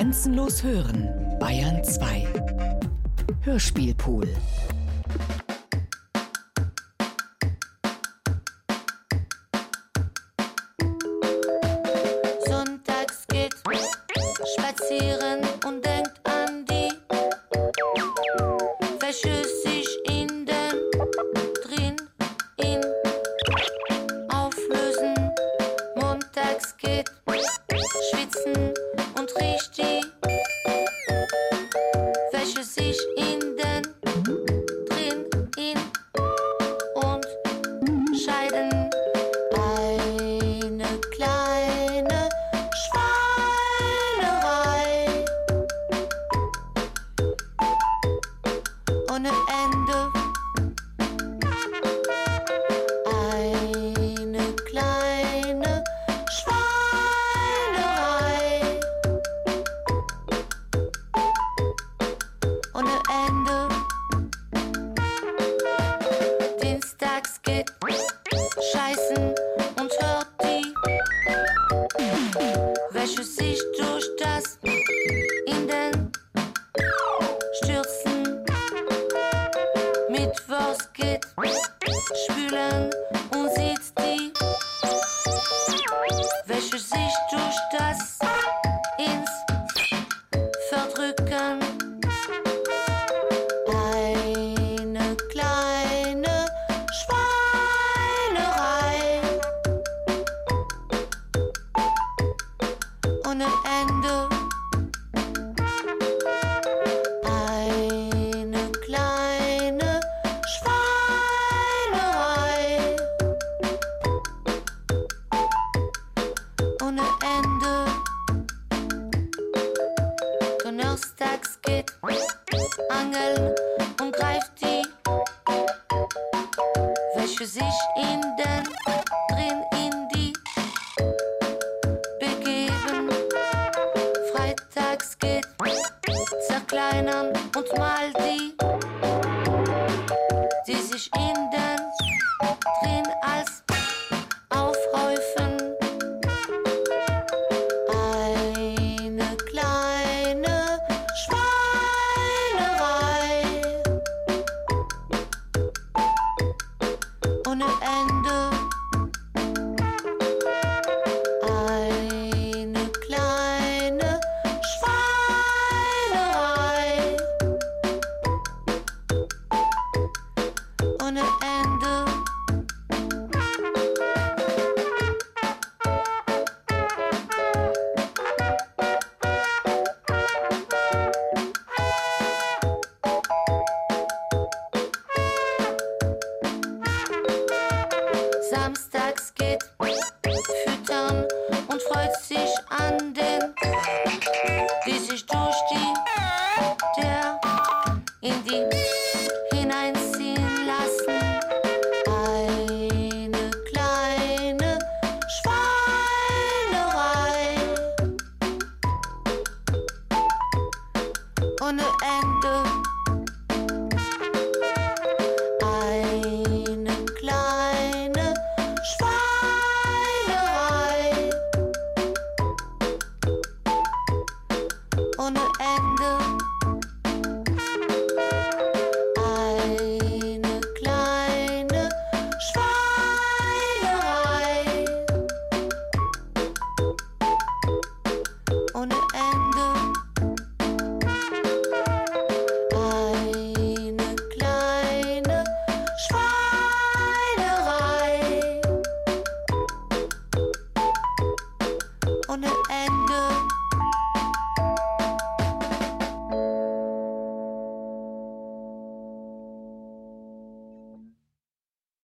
Grenzenlos hören, Bayern 2. Hörspielpool. Sonntags geht spazieren und denkt sich in den drin in und scheiden. Eine kleine Schweinerei ohne Ende. Wäsche sich durch das in den Stürzen. Mittwochs geht spülen und sieht ohne Ende. Eine kleine Schweinerei ohne Ende. Donnerstags geht angeln und greift die Wäsche sich in zerkleinern und mal die, die sich in den drin als aufhäufen. Eine kleine Schweinerei ohne Ende. Samstags geht füttern und freut sich an den, die sich durch die der in die hineinziehen lassen. Eine kleine Schweinerei ohne Ende. Ohne Ende. Eine kleine Schweinerei ohne Ende.